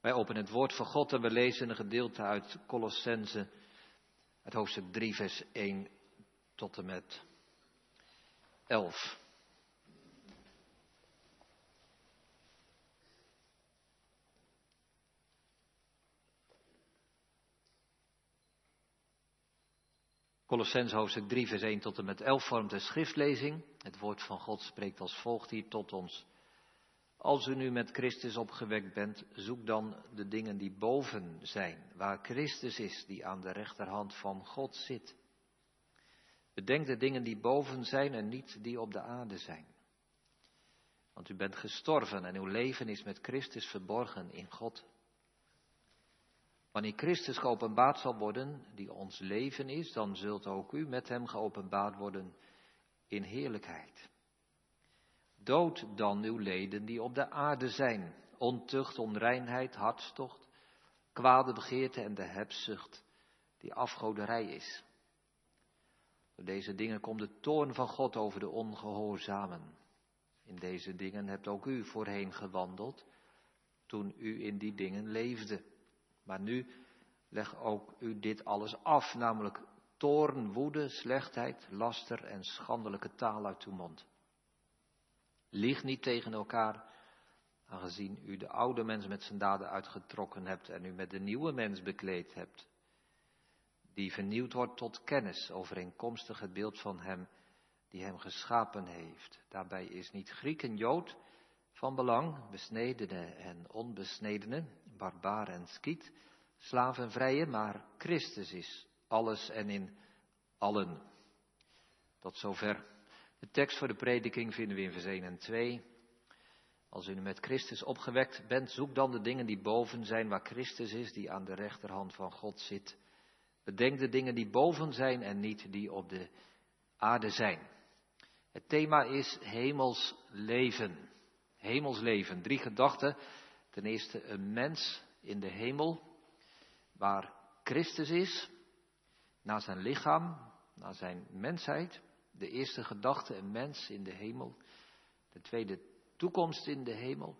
Wij openen het woord van God en we lezen een gedeelte uit Colossense, het hoofdstuk 3, vers 1 tot en met 11. Colossens hoofdstuk 3, vers 1 tot en met 11 vormt een schriftlezing. Het woord van God spreekt als volgt hier tot ons. Als u nu met Christus opgewekt bent, zoek dan de dingen die boven zijn, waar Christus is, die aan de rechterhand van God zit. Bedenk de dingen die boven zijn en niet die op de aarde zijn. Want u bent gestorven en uw leven is met Christus verborgen in God. Wanneer Christus geopenbaard zal worden, die ons leven is, dan zult ook u met hem geopenbaard worden in heerlijkheid. Dood dan uw leden die op de aarde zijn, ontucht, onreinheid, hartstocht, kwade begeerte en de hebzucht, die afgoderij is. Door deze dingen komt de toorn van God over de ongehoorzamen. In deze dingen hebt ook u voorheen gewandeld, toen u in die dingen leefde. Maar nu leg ook u dit alles af, namelijk toorn, woede, slechtheid, laster en schandelijke taal uit uw mond. Lieg niet tegen elkaar, aangezien u de oude mens met zijn daden uitgetrokken hebt en u met de nieuwe mens bekleed hebt, die vernieuwd wordt tot kennis, overeenkomstig het beeld van hem die hem geschapen heeft. Daarbij is niet Griek en Jood van belang, besnedene en onbesnedene, barbaar en skiet, slaaf en vrije, maar Christus is alles en in allen. Tot zover. De tekst voor de prediking vinden we in vers 1 en 2. Als u met Christus opgewekt bent, zoek dan de dingen die boven zijn, waar Christus is, die aan de rechterhand van God zit. Bedenk de dingen die boven zijn en niet die op de aarde zijn. Het thema is hemels leven. Hemels leven. Drie gedachten. Ten eerste een mens in de hemel, waar Christus is, naar zijn lichaam, naar zijn mensheid. De eerste gedachte, een mens in de hemel. De tweede, toekomst in de hemel.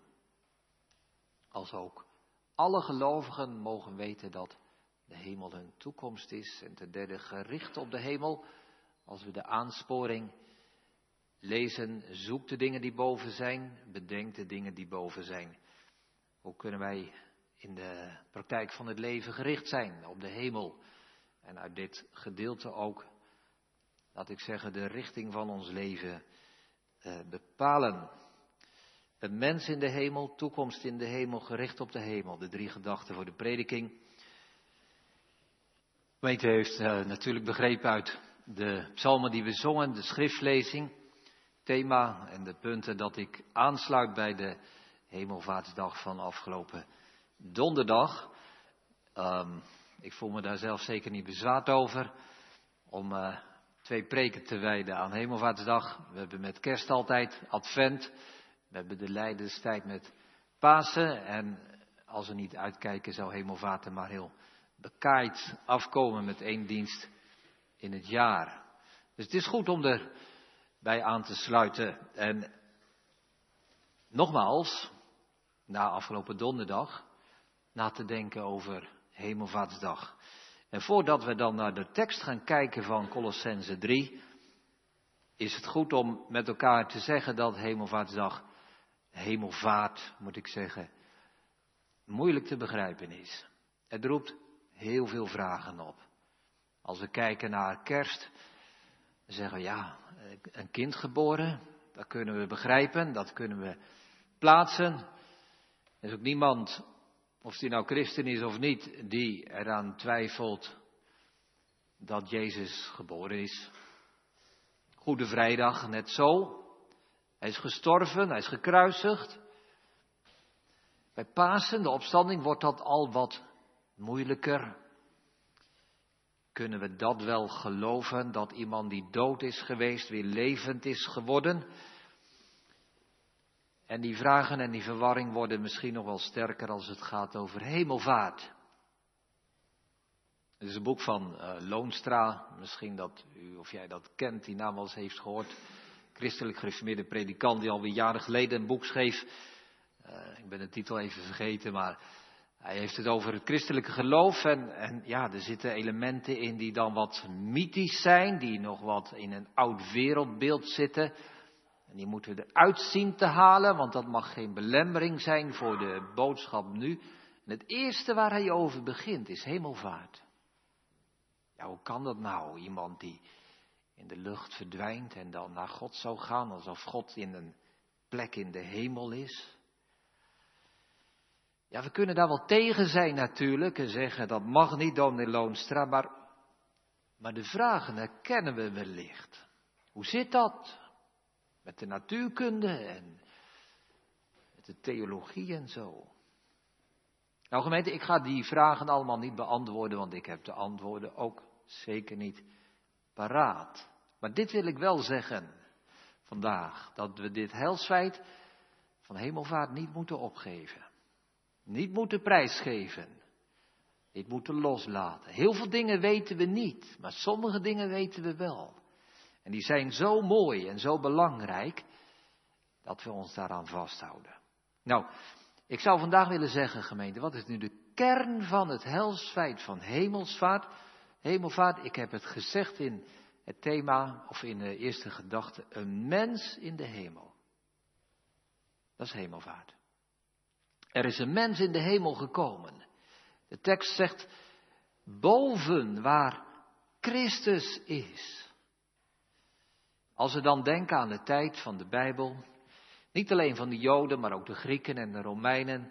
Als ook alle gelovigen mogen weten dat de hemel hun toekomst is. En ten derde, gericht op de hemel. Als we de aansporing lezen, zoek de dingen die boven zijn, bedenk de dingen die boven zijn. Hoe kunnen wij in de praktijk van het leven gericht zijn op de hemel? En uit dit gedeelte ook laat ik zeggen, de richting van ons leven eh, bepalen. Een mens in de hemel, toekomst in de hemel, gericht op de hemel. De drie gedachten voor de prediking. Weet heeft uh, natuurlijk begrepen uit de psalmen die we zongen, de schriftlezing, thema en de punten dat ik aansluit bij de hemelvaartsdag van afgelopen donderdag. Um, ik voel me daar zelf zeker niet bezwaard over om uh, twee preken te wijden aan Hemelvaartsdag. We hebben met kerst altijd advent. We hebben de lijdenstijd met Pasen. En als we niet uitkijken zou Hemelvaart er maar heel bekaaid afkomen met één dienst in het jaar. Dus het is goed om erbij aan te sluiten. En nogmaals, na afgelopen donderdag, na te denken over Hemelvaartsdag. En voordat we dan naar de tekst gaan kijken van Colossense 3, is het goed om met elkaar te zeggen dat Hemelvaartsdag, hemelvaart moet ik zeggen, moeilijk te begrijpen is. Het roept heel veel vragen op. Als we kijken naar kerst, zeggen we ja, een kind geboren, dat kunnen we begrijpen, dat kunnen we plaatsen. Er is ook niemand of die nou christen is of niet, die eraan twijfelt dat Jezus geboren is. Goede Vrijdag, net zo. Hij is gestorven, hij is gekruisigd. Bij Pasen, de opstanding, wordt dat al wat moeilijker. Kunnen we dat wel geloven, dat iemand die dood is geweest weer levend is geworden? En die vragen en die verwarring worden misschien nog wel sterker als het gaat over hemelvaart. Het is een boek van uh, Loonstra, misschien dat u of jij dat kent, die naam wel eens heeft gehoord. Christelijk gereformeerde predikant die alweer jaren geleden een boek schreef. Uh, ik ben de titel even vergeten, maar Hij heeft het over het christelijke geloof en, en ja, er zitten elementen in die dan wat mythisch zijn, die nog wat in een oud wereldbeeld zitten. En die moeten we eruit zien te halen, want dat mag geen belemmering zijn voor de boodschap nu. En het eerste waar hij over begint is hemelvaart. Ja, hoe kan dat nou? Iemand die in de lucht verdwijnt en dan naar God zou gaan, alsof God in een plek in de hemel is. Ja, we kunnen daar wel tegen zijn natuurlijk en zeggen dat mag niet, dominee Loonstra, maar, maar de vragen herkennen we wellicht. Hoe zit dat? Met de natuurkunde en met de theologie en zo. Nou gemeente, ik ga die vragen allemaal niet beantwoorden, want ik heb de antwoorden ook zeker niet paraat. Maar dit wil ik wel zeggen vandaag, dat we dit heilsfeit van hemelvaart niet moeten opgeven. Niet moeten prijsgeven. Niet moeten loslaten. Heel veel dingen weten we niet, maar sommige dingen weten we wel. En die zijn zo mooi en zo belangrijk dat we ons daaraan vasthouden. Nou, ik zou vandaag willen zeggen, gemeente, wat is nu de kern van het helsfeit van hemelsvaart? Hemelvaart, ik heb het gezegd in het thema, of in de eerste gedachte, een mens in de hemel. Dat is hemelvaart. Er is een mens in de hemel gekomen. De tekst zegt, boven waar Christus is. Als we dan denken aan de tijd van de Bijbel, niet alleen van de Joden, maar ook de Grieken en de Romeinen,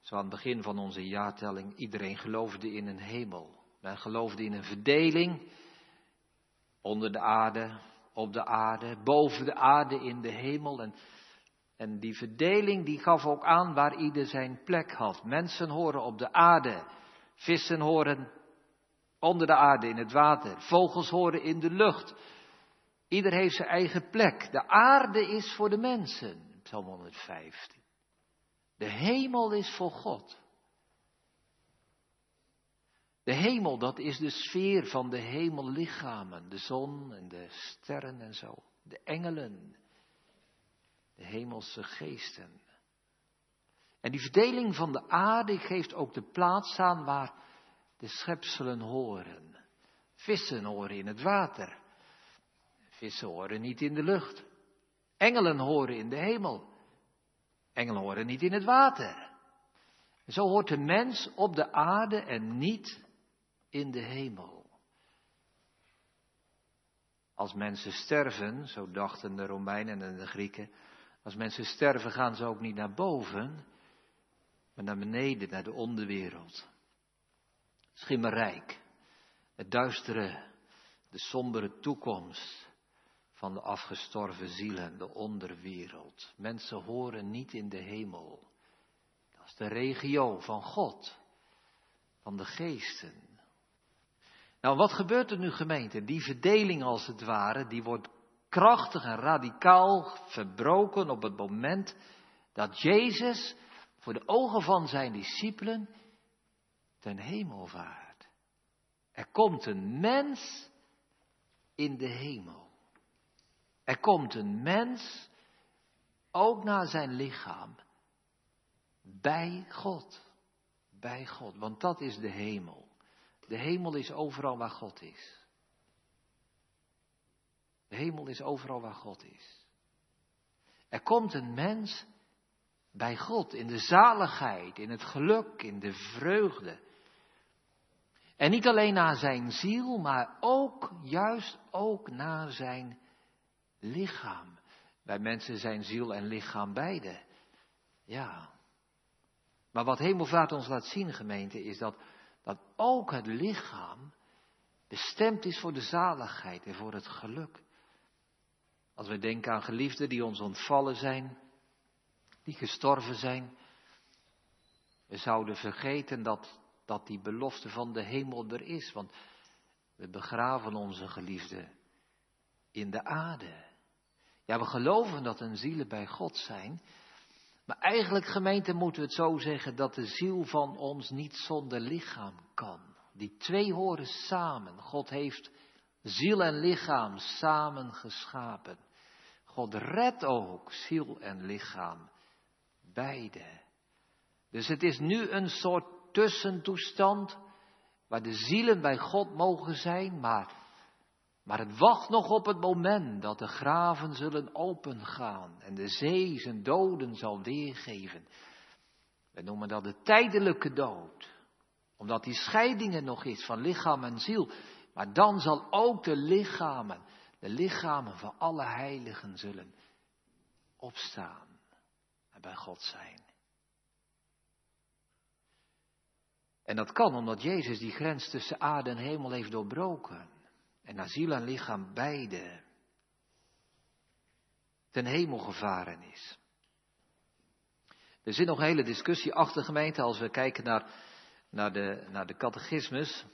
zo aan het begin van onze jaartelling, iedereen geloofde in een hemel. Men geloofde in een verdeling onder de aarde, op de aarde, boven de aarde, in de hemel. En, en die verdeling die gaf ook aan waar ieder zijn plek had. Mensen horen op de aarde, vissen horen onder de aarde in het water, vogels horen in de lucht. Ieder heeft zijn eigen plek. De aarde is voor de mensen, Psalm 115. De hemel is voor God. De hemel, dat is de sfeer van de hemellichamen, de zon en de sterren en zo. De engelen, de hemelse geesten. En die verdeling van de aarde geeft ook de plaats aan waar de schepselen horen. Vissen horen in het water. Vissen horen niet in de lucht. Engelen horen in de hemel. Engelen horen niet in het water. Zo hoort de mens op de aarde en niet in de hemel. Als mensen sterven, zo dachten de Romeinen en de Grieken, als mensen sterven gaan ze ook niet naar boven, maar naar beneden, naar de onderwereld. Schimmerrijk, het duistere, de sombere toekomst van de afgestorven zielen, de onderwereld. Mensen horen niet in de hemel. Dat is de regio van God, van de geesten. Nou, wat gebeurt er nu gemeente? Die verdeling als het ware, die wordt krachtig en radicaal verbroken op het moment dat Jezus voor de ogen van zijn discipelen ten hemel vaart. Er komt een mens in de hemel. Er komt een mens, ook naar zijn lichaam, bij God. Bij God, want dat is de hemel. De hemel is overal waar God is. De hemel is overal waar God is. Er komt een mens bij God in de zaligheid, in het geluk, in de vreugde. En niet alleen naar zijn ziel, maar ook, juist ook naar zijn lichaam. Bij mensen zijn ziel en lichaam beide. Ja. Maar wat hemelvaart ons laat zien, gemeente, is dat dat ook het lichaam bestemd is voor de zaligheid en voor het geluk. Als we denken aan geliefden die ons ontvallen zijn, die gestorven zijn, we zouden vergeten dat, dat die belofte van de hemel er is, want we begraven onze geliefden in de aarde. Ja, we geloven dat hun zielen bij God zijn, maar eigenlijk, gemeente, moeten we het zo zeggen dat de ziel van ons niet zonder lichaam kan. Die twee horen samen. God heeft ziel en lichaam samen geschapen. God redt ook ziel en lichaam, beide. Dus het is nu een soort tussentoestand waar de zielen bij God mogen zijn, maar, maar het wacht nog op het moment dat de graven zullen opengaan en de zee zijn doden zal weergeven. We noemen dat de tijdelijke dood, omdat die scheiding er nog is van lichaam en ziel. Maar dan zal ook de lichamen, de lichamen van alle heiligen zullen opstaan en bij God zijn. En dat kan omdat Jezus die grens tussen aarde en hemel heeft doorbroken. En naar en lichaam beide ten hemel gevaren is. Er zit nog een hele discussie achter gemeente als we kijken naar, naar, de, naar de catechismus.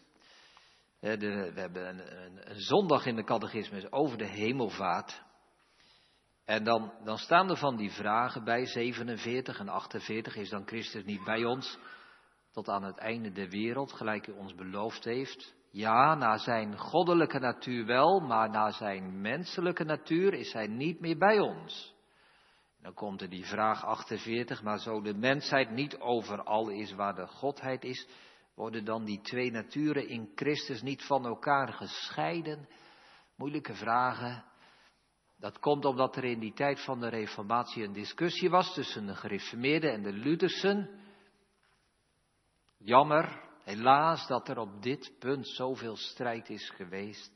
We hebben een, een, een, zondag in de catechismus over de hemelvaart. En dan, dan staan er van die vragen bij 47 en 48. Is dan Christus niet bij ons tot aan het einde der wereld, gelijk u ons beloofd heeft? Ja, naar zijn goddelijke natuur wel, maar naar zijn menselijke natuur is hij niet meer bij ons. Dan komt er die vraag 48, maar zo de mensheid niet overal is waar de godheid is, worden dan die twee naturen in Christus niet van elkaar gescheiden? Moeilijke vragen. Dat komt omdat er in die tijd van de Reformatie een discussie was tussen de gereformeerden en de Luthersen. Jammer, helaas, dat er op dit punt zoveel strijd is geweest.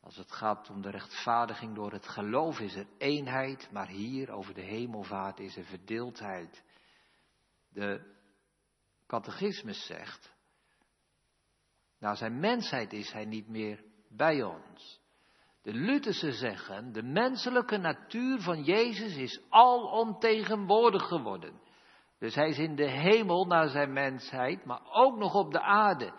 Als het gaat om de rechtvaardiging door het geloof is er eenheid, maar hier over de hemelvaart is er verdeeldheid. De catechismus zegt, na zijn mensheid is hij niet meer bij ons. De Lutherse zeggen, de menselijke natuur van Jezus is alomtegenwoordig geworden. Dus hij is in de hemel naar zijn mensheid, maar ook nog op de aarde.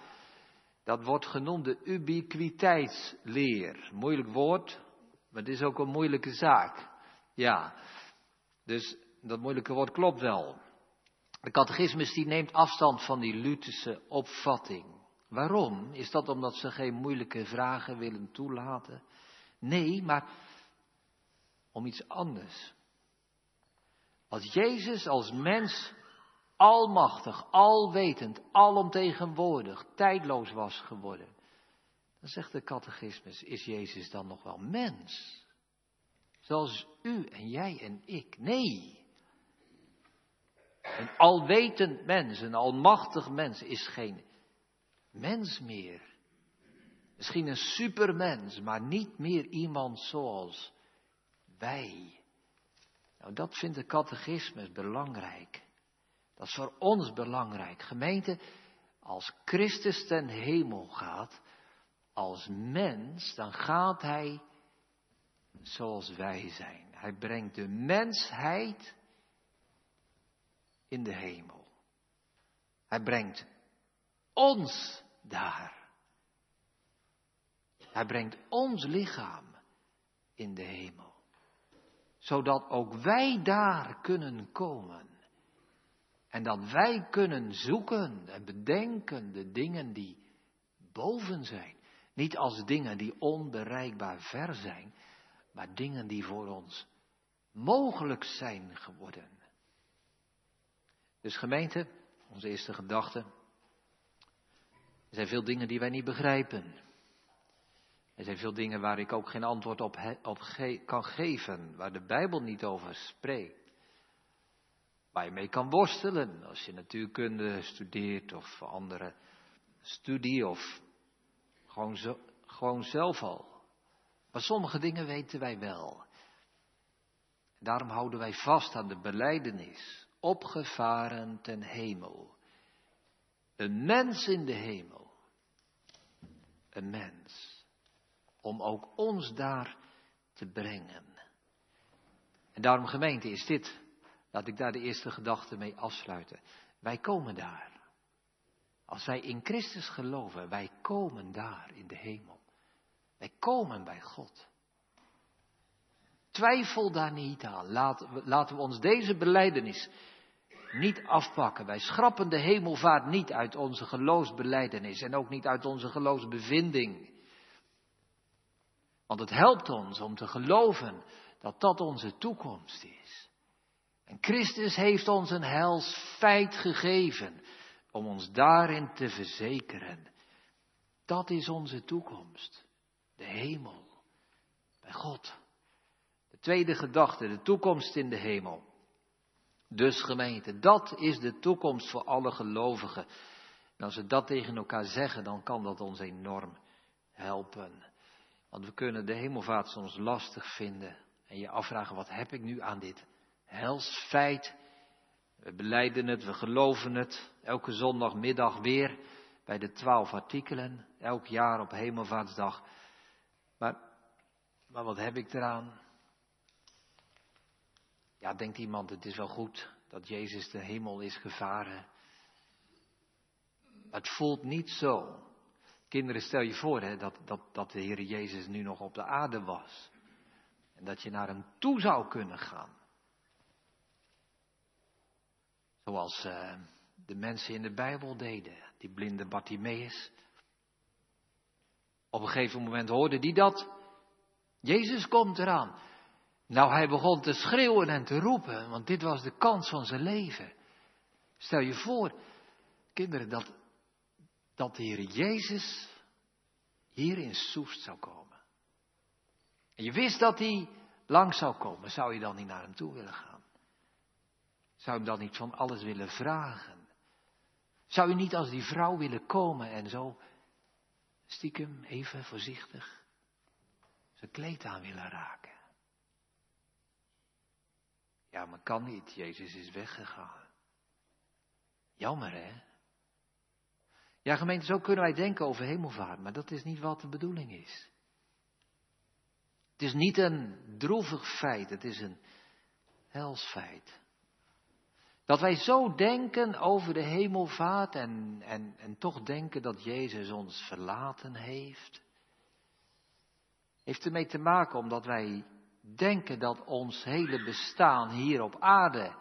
Dat wordt genoemd de ubiquiteitsleer. Moeilijk woord, maar het is ook een moeilijke zaak. Ja, dus dat moeilijke woord klopt wel. De catechismus die neemt afstand van die Lutherse opvatting. Waarom? Is dat omdat ze geen moeilijke vragen willen toelaten? Nee, maar om iets anders. Als Jezus als mens almachtig, alwetend, alomtegenwoordig, tijdloos was geworden, dan zegt de catechismus, is Jezus dan nog wel mens? Zoals u en jij en ik. Nee. Een alwetend mens, een almachtig mens is geen mens meer. Misschien een supermens, maar niet meer iemand zoals wij. Nou, dat vindt de catechismus belangrijk. Dat is voor ons belangrijk. Gemeente, als Christus ten hemel gaat, als mens, dan gaat hij zoals wij zijn. Hij brengt de mensheid in de hemel. Hij brengt ons daar. Hij brengt ons lichaam in de hemel. Zodat ook wij daar kunnen komen. En dat wij kunnen zoeken en bedenken de dingen die boven zijn. Niet als dingen die onbereikbaar ver zijn, maar dingen die voor ons mogelijk zijn geworden. Dus gemeente, onze eerste gedachte. Er zijn veel dingen die wij niet begrijpen. Er zijn veel dingen waar ik ook geen antwoord op, op kan geven, waar de Bijbel niet over spreekt. Waar je mee kan worstelen als je natuurkunde studeert of andere studie of gewoon, gewoon zelf al. Maar sommige dingen weten wij wel. Daarom houden wij vast aan de beleidenis, opgevaren ten hemel. Een mens in de hemel. Een mens. Om ook ons daar te brengen. En daarom gemeente is dit Laat ik daar de eerste gedachte mee afsluiten. Wij komen daar. Als wij in Christus geloven, wij komen daar in de hemel. Wij komen bij God. Twijfel daar niet aan. Laten we, laten we ons deze beleidenis niet afpakken. Wij schrappen de hemelvaart niet uit onze geloofsbeleidenis en ook niet uit onze geloofsbevinding. Want het helpt ons om te geloven dat dat onze toekomst is. En Christus heeft ons een hels feit gegeven. om ons daarin te verzekeren. Dat is onze toekomst. De hemel. Bij God. De tweede gedachte, de toekomst in de hemel. Dus gemeente, dat is de toekomst voor alle gelovigen. En als we dat tegen elkaar zeggen, dan kan dat ons enorm helpen. Want we kunnen de hemelvaart soms lastig vinden. En je afvragen, wat heb ik nu aan dit helsfeit? We beleiden het, we geloven het. Elke zondagmiddag weer bij de twaalf artikelen. Elk jaar op hemelvaartsdag. Maar, maar wat heb ik eraan? Ja, denkt iemand, het is wel goed dat Jezus de hemel is gevaren. Het voelt niet zo. Kinderen, stel je voor hè, dat, dat, dat de Heer Jezus nu nog op de aarde was. En dat je naar hem toe zou kunnen gaan. Zoals uh, de mensen in de Bijbel deden, die blinde Bartimaeus. Op een gegeven moment hoorde die dat. Jezus komt eraan. Nou, hij begon te schreeuwen en te roepen, want dit was de kans van zijn leven. Stel je voor, kinderen, dat, dat de Heer Jezus hier in Soest zou komen. En je wist dat hij lang zou komen, zou je dan niet naar hem toe willen gaan? Zou je hem dan niet van alles willen vragen? Zou je niet als die vrouw willen komen en zo stiekem even voorzichtig zijn kleed aan willen raken? Ja, maar kan niet. Jezus is weggegaan. Jammer, hè? Ja, gemeente, zo kunnen wij denken over hemelvaart, maar dat is niet wat de bedoeling is. Het is niet een droevig feit, het is een helsfeit. Dat wij zo denken over de hemelvaart en, en, en toch denken dat Jezus ons verlaten heeft, heeft ermee te maken omdat wij denken dat ons hele bestaan hier op aarde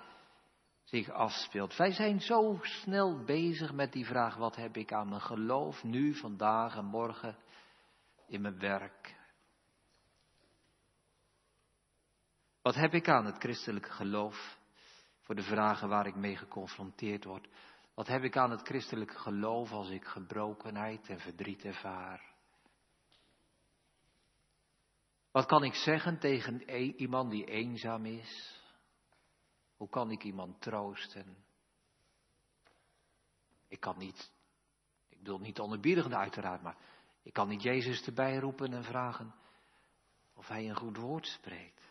zich afspeelt. Wij zijn zo snel bezig met die vraag, wat heb ik aan mijn geloof nu, vandaag en morgen in mijn werk? Wat heb ik aan het christelijke geloof? Voor de vragen waar ik mee geconfronteerd word. Wat heb ik aan het christelijke geloof als ik gebrokenheid en verdriet ervaar? Wat kan ik zeggen tegen e- iemand die eenzaam is? Hoe kan ik iemand troosten? Ik kan niet, ik bedoel niet onderbiedigen uiteraard, maar ik kan niet Jezus erbij roepen en vragen of hij een goed woord spreekt.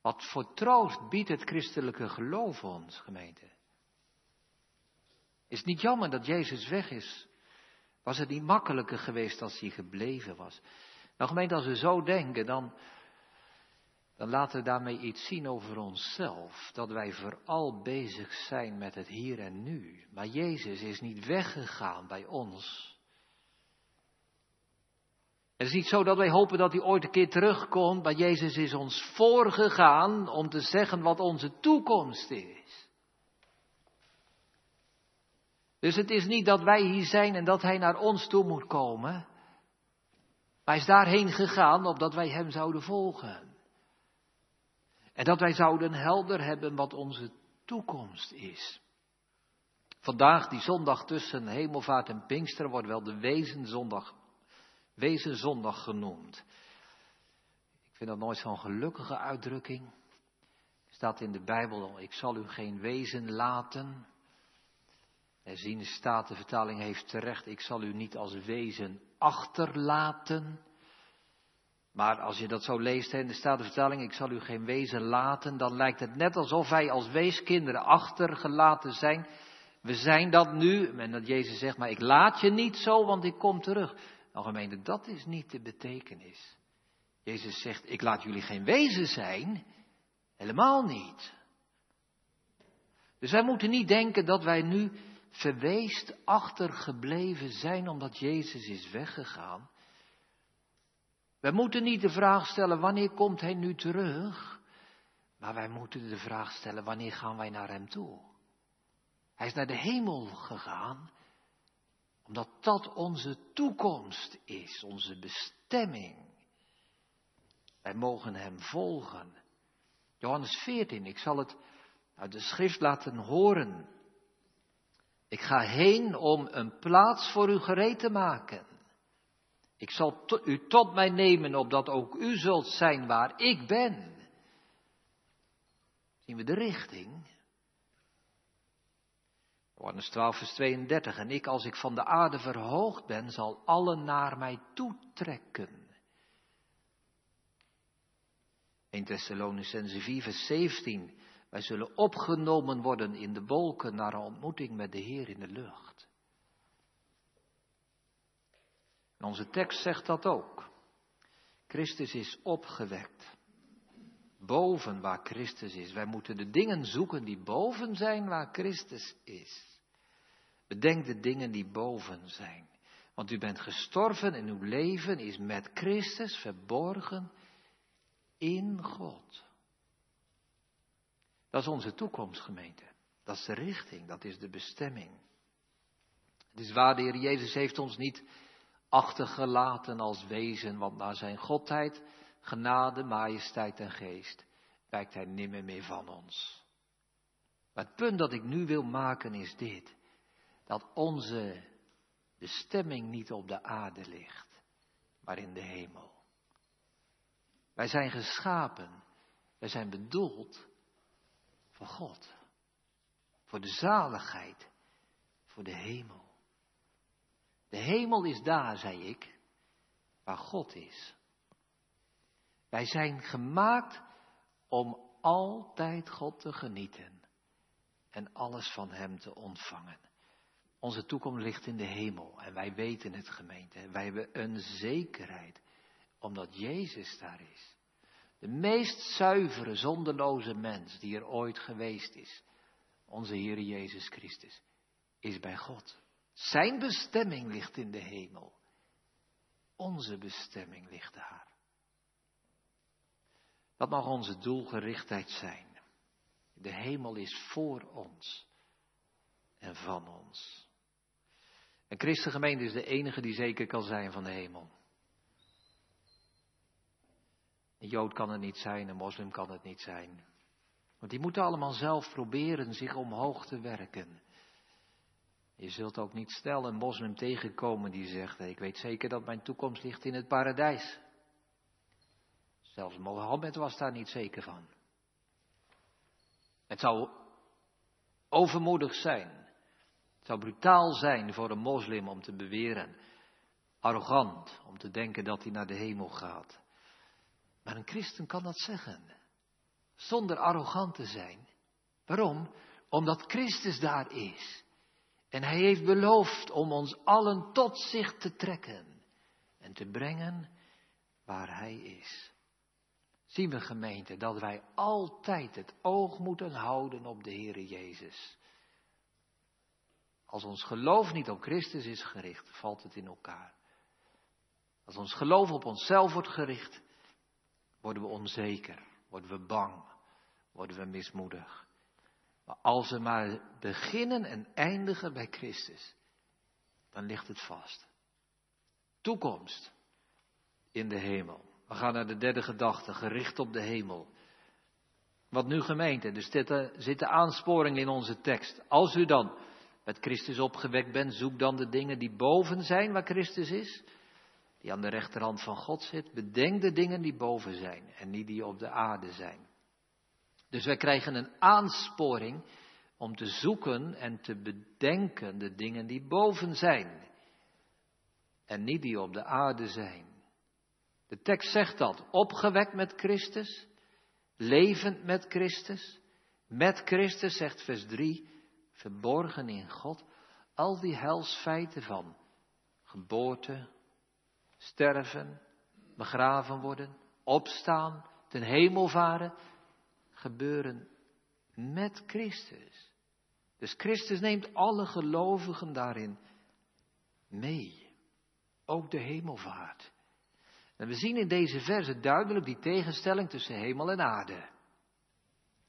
Wat voor troost biedt het christelijke geloof ons, gemeente? Is het niet jammer dat Jezus weg is? Was het niet makkelijker geweest als hij gebleven was? Nou gemeente, als we zo denken, dan, dan laten we daarmee iets zien over onszelf. Dat wij vooral bezig zijn met het hier en nu. Maar Jezus is niet weggegaan bij ons. Het is niet zo dat wij hopen dat hij ooit een keer terugkomt, maar Jezus is ons voorgegaan om te zeggen wat onze toekomst is. Dus het is niet dat wij hier zijn en dat hij naar ons toe moet komen. Hij is daarheen gegaan opdat wij hem zouden volgen. En dat wij zouden helder hebben wat onze toekomst is. Vandaag, die zondag tussen hemelvaart en Pinkster, wordt wel de wezenzondag, wezenzondag genoemd. Ik vind dat nooit zo'n gelukkige uitdrukking. Staat in de Bijbel, ik zal u geen wezen laten. En de Statenvertaling heeft terecht, ik zal u niet als wezen achterlaten. Maar als je dat zo leest in de Statenvertaling, ik zal u geen wezen laten, dan lijkt het net alsof wij als weeskinderen achtergelaten zijn. We zijn dat nu, en dat Jezus zegt, maar ik laat je niet zo, want ik kom terug. Nou gemeente, dat is niet de betekenis. Jezus zegt, ik laat jullie geen wezen zijn, helemaal niet. Dus wij moeten niet denken dat wij nu verweest achtergebleven zijn omdat Jezus is weggegaan. We moeten niet de vraag stellen wanneer komt Hij nu terug, maar wij moeten de vraag stellen wanneer gaan wij naar Hem toe. Hij is naar de hemel gegaan, omdat dat onze toekomst is, onze bestemming. Wij mogen Hem volgen. Johannes 14, ik zal het uit de schrift laten horen. Ik ga heen om een plaats voor u gereed te maken. Ik zal u tot mij nemen, opdat ook u zult zijn waar ik ben. Zien we de richting? Johannes 12, vers 32. En ik, als ik van de aarde verhoogd ben, zal allen naar mij toetrekken. 1 Thessalonicense 4, vers 17. Wij zullen opgenomen worden in de wolken naar een ontmoeting met de Heer in de lucht. Onze tekst zegt dat ook. Christus is opgewekt. Boven waar Christus is. Wij moeten de dingen zoeken die boven zijn waar Christus is. Bedenk de dingen die boven zijn. Want u bent gestorven en uw leven is met Christus verborgen in God. Dat is onze toekomst, gemeente. Dat is de richting, dat is de bestemming. Het is waar, de Heer Jezus heeft ons niet achtergelaten als wezen, want naar zijn godheid, genade, majesteit en geest wijkt hij nimmer meer van ons. Maar het punt dat ik nu wil maken is dit, dat onze bestemming niet op de aarde ligt, maar in de hemel. Wij zijn geschapen, wij zijn bedoeld voor God, voor de zaligheid, voor de hemel. De hemel is daar, zei ik, waar God is. Wij zijn gemaakt om altijd God te genieten en alles van Hem te ontvangen. Onze toekomst ligt in de hemel en wij weten het gemeente. Wij hebben een zekerheid omdat Jezus daar is. De meest zuivere, zonderloze mens die er ooit geweest is, onze Heer Jezus Christus, is bij God. Zijn bestemming ligt in de hemel. Onze bestemming ligt daar. Dat mag onze doelgerichtheid zijn. De hemel is voor ons en van ons. En Christengemeente is de enige die zeker kan zijn van de hemel. Een Jood kan het niet zijn, een moslim kan het niet zijn. Want die moeten allemaal zelf proberen zich omhoog te werken. Je zult ook niet snel een moslim tegenkomen die zegt, ik weet zeker dat mijn toekomst ligt in het paradijs. Zelfs Mohammed was daar niet zeker van. Het zou overmoedig zijn. Het zou brutaal zijn voor een moslim om te beweren. Arrogant om te denken dat hij naar de hemel gaat. Maar een christen kan dat zeggen. Zonder arrogant te zijn. Waarom? Omdat Christus daar is. En hij heeft beloofd om ons allen tot zich te trekken. En te brengen waar hij is. Zien we gemeente dat wij altijd het oog moeten houden op de Heere Jezus. Als ons geloof niet op Christus is gericht, valt het in elkaar. Als ons geloof op onszelf wordt gericht, worden we onzeker, worden we bang, worden we mismoedig. Als we maar beginnen en eindigen bij Christus, dan ligt het vast. Toekomst in de hemel. We gaan naar de derde gedachte, gericht op de hemel. Wat nu gemeente, dus zit de aansporing in onze tekst. Als u dan met Christus opgewekt bent, zoek dan de dingen die boven zijn waar Christus is die aan de rechterhand van God zit, bedenk de dingen die boven zijn en niet die op de aarde zijn. Dus wij krijgen een aansporing om te zoeken en te bedenken de dingen die boven zijn en niet die op de aarde zijn. De tekst zegt dat, opgewekt met Christus, levend met Christus, met Christus, zegt vers 3, verborgen in God, al die helsfeiten van geboorte, sterven, begraven worden, opstaan, ten hemel varen, gebeuren met Christus. Dus Christus neemt alle gelovigen daarin mee. Ook de hemelvaart. En we zien in deze verse duidelijk die tegenstelling tussen hemel en aarde.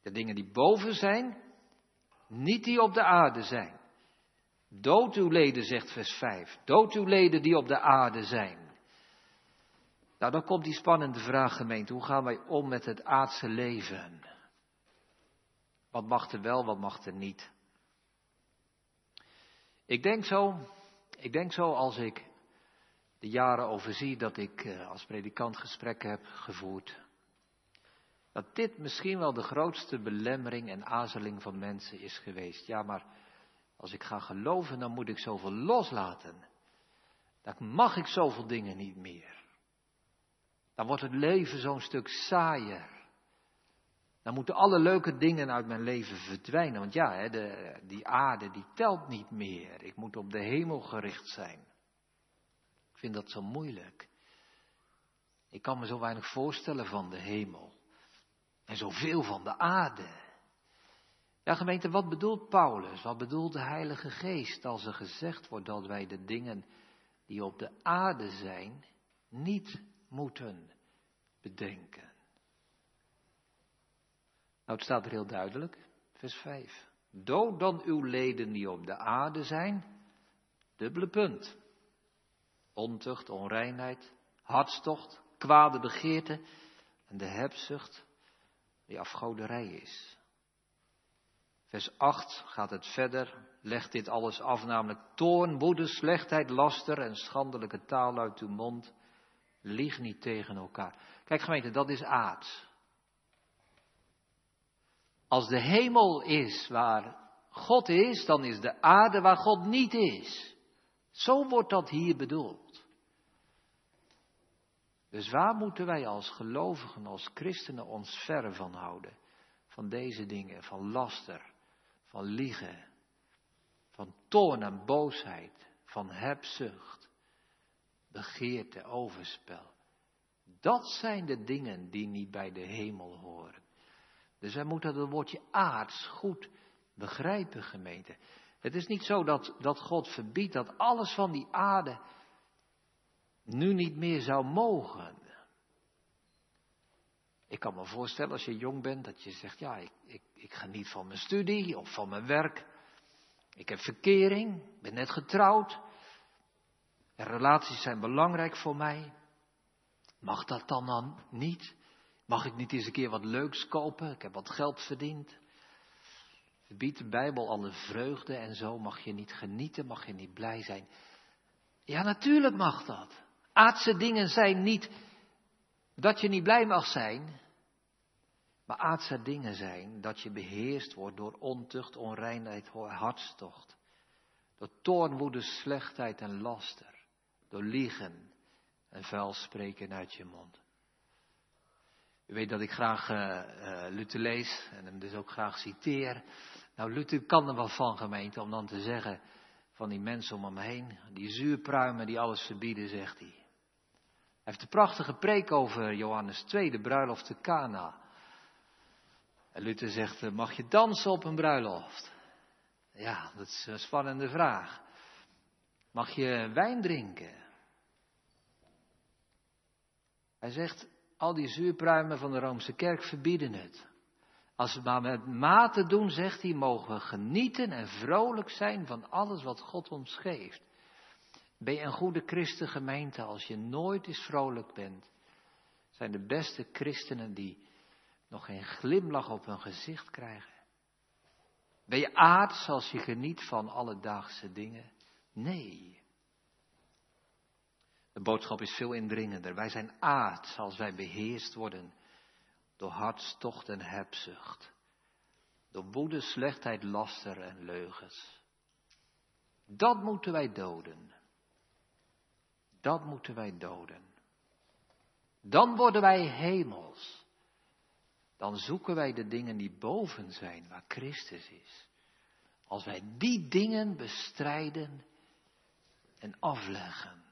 De dingen die boven zijn, niet die op de aarde zijn. Dood uw leden, zegt vers 5. Dood uw leden die op de aarde zijn. Nou, dan komt die spannende vraag, gemeente. Hoe gaan wij om met het aardse leven? Wat mag er wel, wat mag er niet? Ik denk zo, ik denk zo als ik de jaren overzie dat ik eh, als predikant gesprekken heb gevoerd. Dat dit misschien wel de grootste belemmering en aarzeling van mensen is geweest. Ja, maar als ik ga geloven, dan moet ik zoveel loslaten. Dan mag ik zoveel dingen niet meer. Dan wordt het leven zo'n stuk saaier. Dan moeten alle leuke dingen uit mijn leven verdwijnen. Want ja, hè, de, die aarde die telt niet meer. Ik moet op de hemel gericht zijn. Ik vind dat zo moeilijk. Ik kan me zo weinig voorstellen van de hemel. En zoveel van de aarde. Ja, gemeente, wat bedoelt Paulus? Wat bedoelt de Heilige Geest als er gezegd wordt dat wij de dingen die op de aarde zijn niet moeten bedenken? Nou, het staat er heel duidelijk, vers 5. Dood dan uw leden die op de aarde zijn, dubbele punt. Ontucht, onreinheid, hartstocht, kwade begeerte en de hebzucht die afgoderij is. Vers 8 gaat het verder, legt dit alles af, namelijk toorn, woede, slechtheid, laster en schandelijke taal uit uw mond. Lieg niet tegen elkaar. Kijk gemeente, dat is aard. Als de hemel is waar God is, dan is de aarde waar God niet is. Zo wordt dat hier bedoeld. Dus waar moeten wij als gelovigen, als christenen ons verre van houden? Van deze dingen, van laster, van liegen, van toorn en boosheid, van hebzucht, begeerte, overspel. Dat zijn de dingen die niet bij de hemel horen. Dus wij moeten het woordje aards goed begrijpen, gemeente. Het is niet zo dat, dat God verbiedt dat alles van die aarde nu niet meer zou mogen. Ik kan me voorstellen als je jong bent dat je zegt, ja, ik, ik, ik geniet van mijn studie of van mijn werk. Ik heb verkering, ben net getrouwd. En relaties zijn belangrijk voor mij. Mag dat dan dan niet? Mag ik niet eens een keer wat leuks kopen? Ik heb wat geld verdiend. Verbiedt de Bijbel alle vreugde en zo? Mag je niet genieten? Mag je niet blij zijn? Ja, natuurlijk mag dat. Aardse dingen zijn niet dat je niet blij mag zijn. Maar aardse dingen zijn dat je beheerst wordt door ontucht, onreinheid, hartstocht. Door toornwoede, slechtheid en laster. Door liegen en vuil spreken uit je mond. U weet dat ik graag uh, Luther lees en hem dus ook graag citeer. Nou, Luther kan er wel van, gemeente, om dan te zeggen van die mensen om hem heen. Die zuurpruimen die alles verbieden, zegt hij. Hij heeft een prachtige preek over Johannes 2, de bruiloft te Cana. En Luther zegt, eh, mag je dansen op een bruiloft? Ja, dat is een spannende vraag. Mag je wijn drinken? Hij zegt, al die zuurpruimen van de Roomse kerk verbieden het. Als we maar met mate doen, zegt hij, mogen we genieten en vrolijk zijn van alles wat God ons geeft. Ben je een goede christengemeente als je nooit eens vrolijk bent? Zijn de beste christenen die nog geen glimlach op hun gezicht krijgen? Ben je aards als je geniet van alledaagse dingen? Nee. De boodschap is veel indringender. Wij zijn aards als wij beheerst worden door hartstocht en hebzucht. Door woede, slechtheid, laster en leugens. Dat moeten wij doden. Dat moeten wij doden. Dan worden wij hemels. Dan zoeken wij de dingen die boven zijn, waar Christus is. Als wij die dingen bestrijden en afleggen.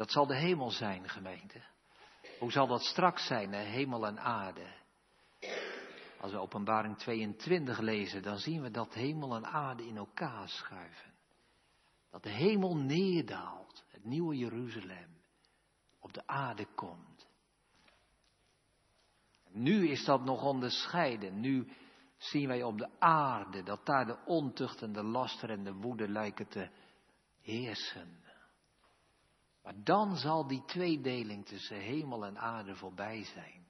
Dat zal de hemel zijn, gemeente. Hoe zal dat straks zijn, hemel en aarde? Als we openbaring 22 lezen, dan zien we dat hemel en aarde in elkaar schuiven. Dat de hemel neerdaalt, het nieuwe Jeruzalem, op de aarde komt. Nu is dat nog onderscheiden. Nu zien wij op de aarde dat daar de ontucht en de laster en de woede lijken te heersen. Maar dan zal die tweedeling tussen hemel en aarde voorbij zijn.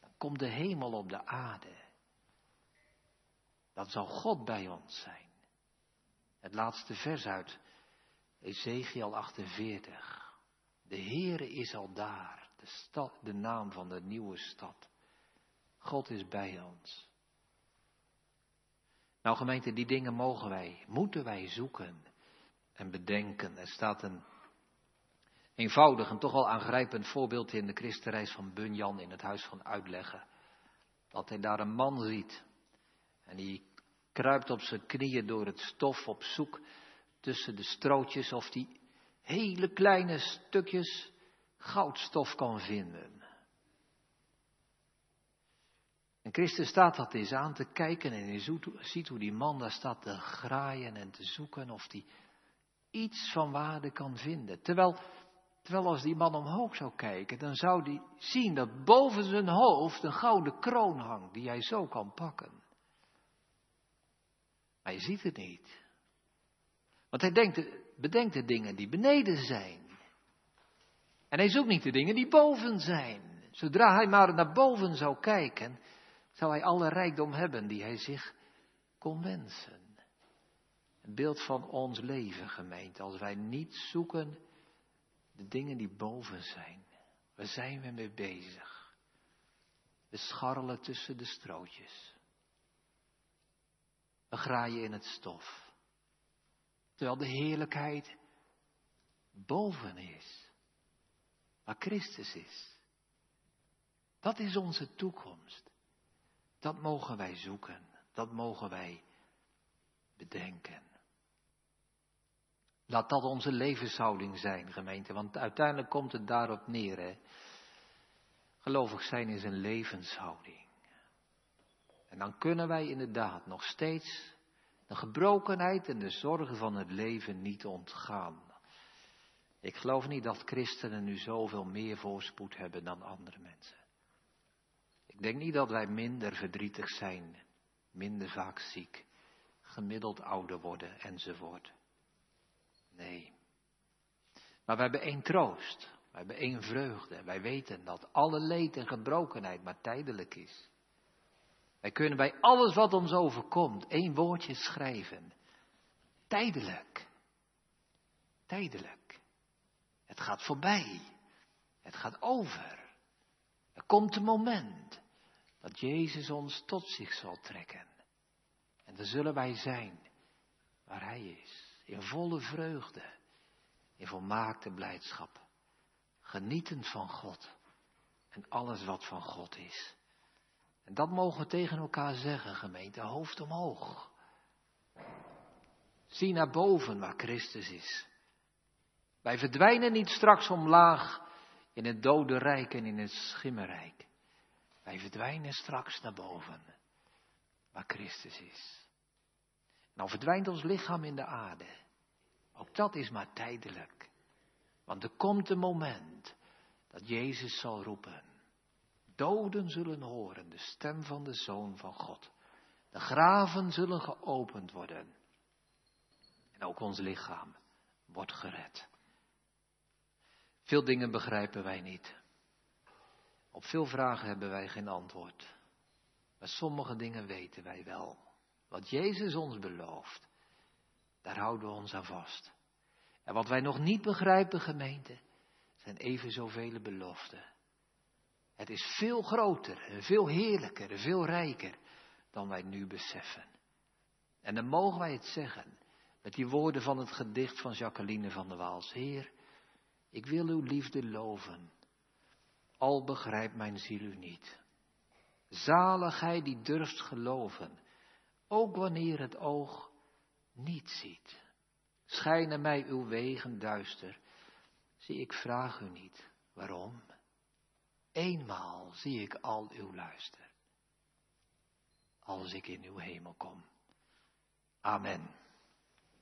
Dan komt de hemel op de aarde. dan zal God bij ons zijn. Het laatste vers uit Ezekiel 48. De Heere is al daar, de, stad, de naam van de nieuwe stad. God is bij ons. Nou gemeente, die dingen mogen wij, moeten wij zoeken en bedenken. Er staat een eenvoudig en toch wel aangrijpend voorbeeld in de Christenreis van Bunyan in het Huis van Uitleggen. Dat hij daar een man ziet en die kruipt op zijn knieën door het stof op zoek tussen de strootjes of die hele kleine stukjes goudstof kan vinden. En Christus staat dat eens aan te kijken en ziet hoe die man daar staat te graaien en te zoeken of hij iets van waarde kan vinden. Terwijl, terwijl als die man omhoog zou kijken, dan zou hij zien dat boven zijn hoofd een gouden kroon hangt die hij zo kan pakken. Maar je ziet het niet. Want hij denkt, bedenkt de dingen die beneden zijn. En hij zoekt niet de dingen die boven zijn. Zodra hij maar naar boven zou kijken, zou hij alle rijkdom hebben die hij zich kon wensen. Een beeld van ons leven, gemeente, als wij niet zoeken de dingen die boven zijn. Waar zijn we mee bezig? We scharrelen tussen de strootjes. We graaien in het stof. Terwijl de heerlijkheid boven is. Waar Christus is. Dat is onze toekomst. Dat mogen wij zoeken. Dat mogen wij bedenken. Laat dat onze levenshouding zijn, gemeente, want uiteindelijk komt het daarop neer. Hè? Gelovig zijn is een levenshouding. En dan kunnen wij inderdaad nog steeds de gebrokenheid en de zorgen van het leven niet ontgaan. Ik geloof niet dat christenen nu zoveel meer voorspoed hebben dan andere mensen. Ik denk niet dat wij minder verdrietig zijn, minder vaak ziek, gemiddeld ouder worden enzovoort. Nee. Maar we hebben één troost, we hebben één vreugde. Wij weten dat alle leed en gebrokenheid maar tijdelijk is. Wij kunnen bij alles wat ons overkomt één woordje schrijven. Tijdelijk. Tijdelijk. Het gaat voorbij. Het gaat over. Er komt een moment dat Jezus ons tot zich zal trekken. En dan zullen wij zijn waar Hij is. In volle vreugde. In volmaakte blijdschap. Genietend van God. En alles wat van God is. En dat mogen we tegen elkaar zeggen, gemeente, hoofd omhoog. Zie naar boven waar Christus is. Wij verdwijnen niet straks omlaag in het dode rijk en in het schimmerrijk. Wij verdwijnen straks naar boven waar Christus is. Nou verdwijnt ons lichaam in de aarde. Ook dat is maar tijdelijk. Want er komt een moment dat Jezus zal roepen. Doden zullen horen de stem van de Zoon van God. De graven zullen geopend worden. En ook ons lichaam wordt gered. Veel dingen begrijpen wij niet. Op veel vragen hebben wij geen antwoord. Maar sommige dingen weten wij wel. Wat Jezus ons belooft, daar houden we ons aan vast. En wat wij nog niet begrijpen, gemeente, zijn even zoveel beloften. Het is veel groter en veel heerlijker en veel rijker dan wij nu beseffen. En dan mogen wij het zeggen met die woorden van het gedicht van Jacqueline van der Waals. Heer, ik wil uw liefde loven, al begrijpt mijn ziel u niet. Zaligheid die durft geloven, ook wanneer het oog niet ziet. Schijnen mij uw wegen duister, zie ik vraag u niet, waarom? Eenmaal zie ik al uw luister, als ik in uw hemel kom. Amen.